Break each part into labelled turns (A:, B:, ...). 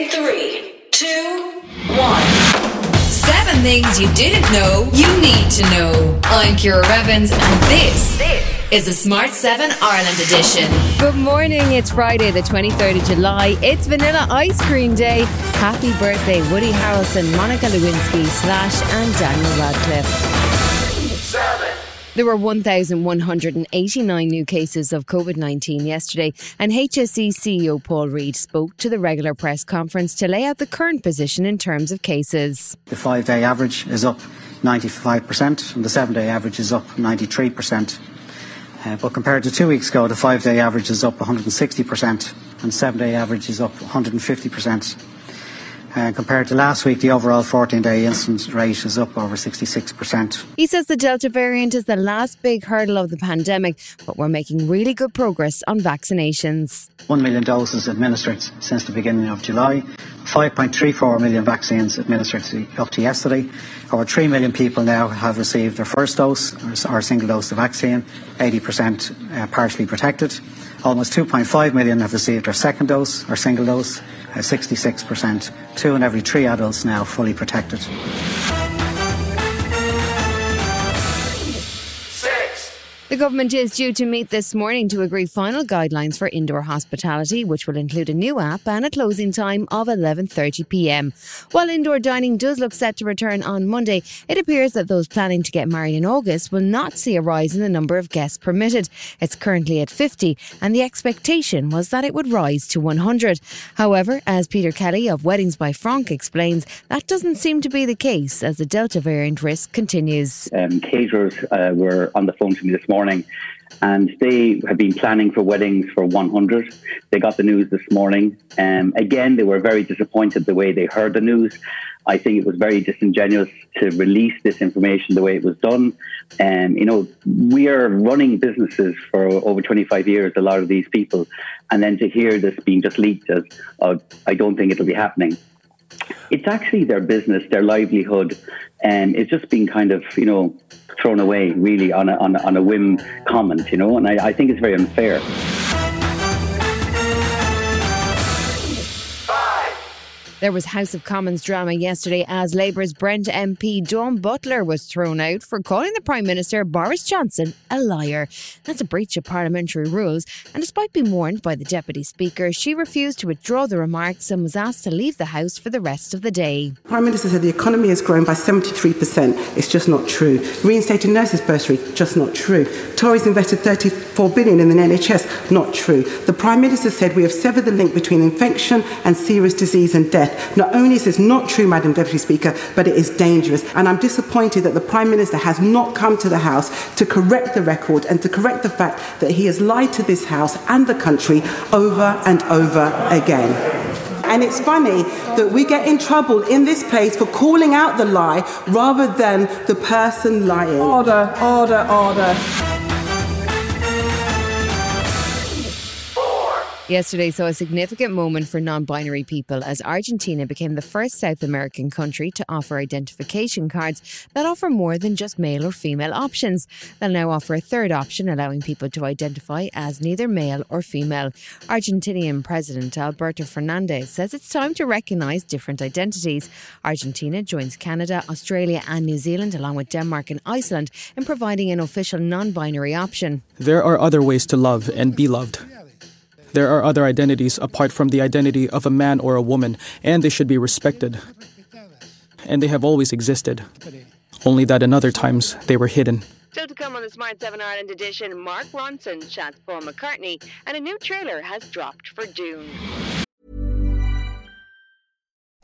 A: In three, two, one.
B: Seven things you didn't know you need to know. I'm Ciara Revins, and this is the Smart 7 Ireland edition.
C: Good morning. It's Friday, the 23rd of July. It's Vanilla Ice Cream Day. Happy birthday, Woody Harrelson, Monica Lewinsky, Slash, and Daniel Radcliffe. There were 1,189 new cases of COVID 19 yesterday, and HSE CEO Paul Reid spoke to the regular press conference to lay out the current position in terms of cases.
D: The five day average is up 95%, and the seven day average is up 93%. Uh, but compared to two weeks ago, the five day average is up 160%, and seven day average is up 150%. Uh, compared to last week, the overall 14 day incidence rate is up over 66%.
C: He says the Delta variant is the last big hurdle of the pandemic, but we're making really good progress on vaccinations.
D: 1 million doses administered since the beginning of July, 5.34 million vaccines administered up to yesterday. Over 3 million people now have received their first dose or single dose of vaccine, 80% uh, partially protected. Almost 2.5 million have received their second dose or single dose, 66%. Two in every three adults now fully protected.
C: The government is due to meet this morning to agree final guidelines for indoor hospitality, which will include a new app and a closing time of 11:30 p.m. While indoor dining does look set to return on Monday, it appears that those planning to get married in August will not see a rise in the number of guests permitted. It's currently at 50, and the expectation was that it would rise to 100. However, as Peter Kelly of Weddings by Franc explains, that doesn't seem to be the case as the Delta variant risk continues.
E: Um, caterers uh, were on the phone to me this morning morning. And they have been planning for weddings for 100. They got the news this morning. Um, again, they were very disappointed the way they heard the news. I think it was very disingenuous to release this information the way it was done. And, um, you know, we are running businesses for over 25 years, a lot of these people. And then to hear this being just leaked as, uh, I don't think it'll be happening. It's actually their business, their livelihood, and it's just being kind of, you know, thrown away really on a, on a, on a whim comment, you know, and I, I think it's very unfair.
C: There was House of Commons drama yesterday as Labour's Brent MP Dawn Butler was thrown out for calling the Prime Minister Boris Johnson a liar. That's a breach of parliamentary rules, and despite being warned by the Deputy Speaker, she refused to withdraw the remarks and was asked to leave the House for the rest of the day.
F: Prime Minister said the economy has grown by 73%. It's just not true. Reinstated nurses bursary, just not true. Tories invested 34 billion in the NHS, not true. The Prime Minister said we have severed the link between infection and serious disease and death. Not only is this not true, Madam Deputy Speaker, but it is dangerous. And I'm disappointed that the Prime Minister has not come to the House to correct the record and to correct the fact that he has lied to this House and the country over and over again. And it's funny that we get in trouble in this place for calling out the lie rather than the person lying.
G: Order, order, order.
C: Yesterday saw a significant moment for non binary people as Argentina became the first South American country to offer identification cards that offer more than just male or female options. They'll now offer a third option, allowing people to identify as neither male or female. Argentinian President Alberto Fernandez says it's time to recognise different identities. Argentina joins Canada, Australia, and New Zealand, along with Denmark and Iceland, in providing an official non binary option.
H: There are other ways to love and be loved. There are other identities apart from the identity of a man or a woman, and they should be respected. And they have always existed. Only that in other times they were hidden.
C: Still to come on the Smart 7 Ireland edition, Mark Ronson chats Paul McCartney, and a new trailer has dropped for Dune.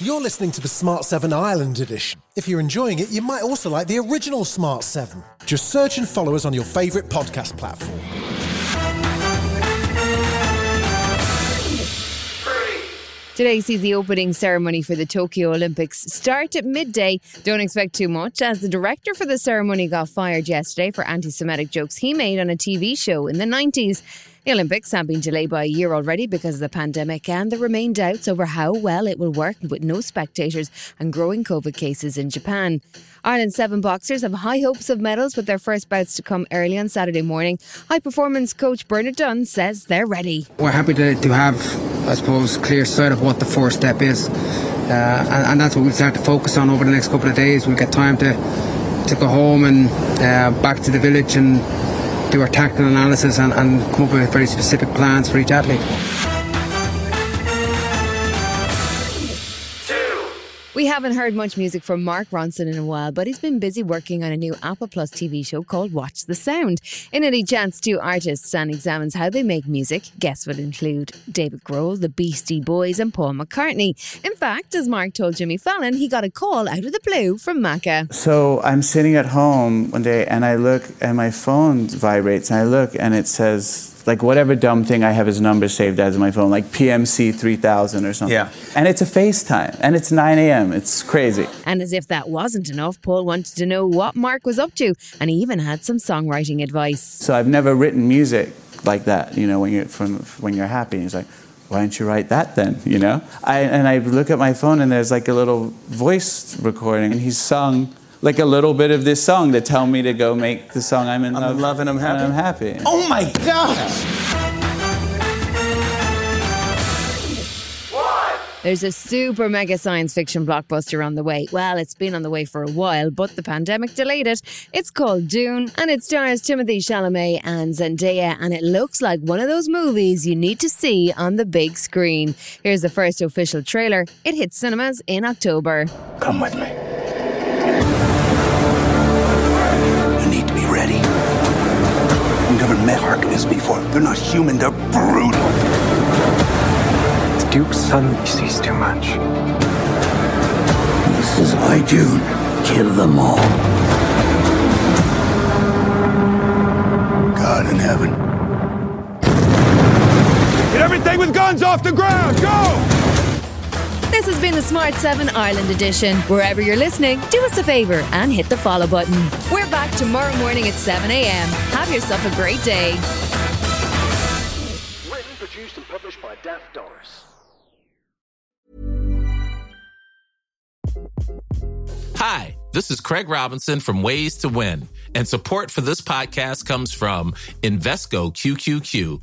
I: You're listening to the Smart 7 Ireland edition. If you're enjoying it, you might also like the original Smart 7. Just search and follow us on your favourite podcast platform.
C: Today sees the opening ceremony for the Tokyo Olympics start at midday. Don't expect too much, as the director for the ceremony got fired yesterday for anti Semitic jokes he made on a TV show in the 90s. The Olympics have been delayed by a year already because of the pandemic, and there remain doubts over how well it will work with no spectators and growing COVID cases in Japan. Ireland's seven boxers have high hopes of medals with their first bouts to come early on Saturday morning. High performance coach Bernard Dunne says they're ready.
J: We're happy to, to have, I suppose, clear sight of what the first step is, uh, and, and that's what we'll start to focus on over the next couple of days. We'll get time to to go home and uh, back to the village and do our tactical analysis and, and come up with very specific plans for each athlete.
C: We haven't heard much music from Mark Ronson in a while, but he's been busy working on a new Apple Plus TV show called Watch the Sound. In it, he two artists and examines how they make music. Guests would include David Grohl, the Beastie Boys, and Paul McCartney. In fact, as Mark told Jimmy Fallon, he got a call out of the blue from Macca.
K: So I'm sitting at home one day and I look and my phone vibrates and I look and it says like whatever dumb thing I have his number saved as my phone, like PMC 3000 or something.
L: Yeah.
K: And it's a FaceTime and it's 9 a.m. It's crazy.
C: And as if that wasn't enough, Paul wanted to know what Mark was up to, and he even had some songwriting advice.
K: So I've never written music like that, you know, when you're, from, when you're happy. He's like, why don't you write that then, you know? I, and I look at my phone and there's like a little voice recording and he's sung like a little bit of this song to tell me to go make the song I'm in
L: I'm
K: love,
L: in love and I'm happy.
K: I'm happy.
L: Oh my gosh!
C: There's a super mega science fiction blockbuster on the way. Well, it's been on the way for a while, but the pandemic delayed it. It's called Dune, and it stars Timothée Chalamet and Zendaya, and it looks like one of those movies you need to see on the big screen. Here's the first official trailer. It hits cinemas in October.
L: Come with me.
M: You've never met Harkonnens before. They're not human, they're brutal.
L: The Duke's son sees too much.
M: This is I, June. Kill them all. God in heaven.
N: Get everything with guns off the ground! Go!
C: This has been the Smart 7 Ireland edition. Wherever you're listening, do us a favour and hit the follow button. We're back tomorrow morning at 7 a.m. Have yourself a great day.
O: Written, produced, and published by Daft Doris.
P: Hi, this is Craig Robinson from Ways to Win, and support for this podcast comes from Invesco QQQ,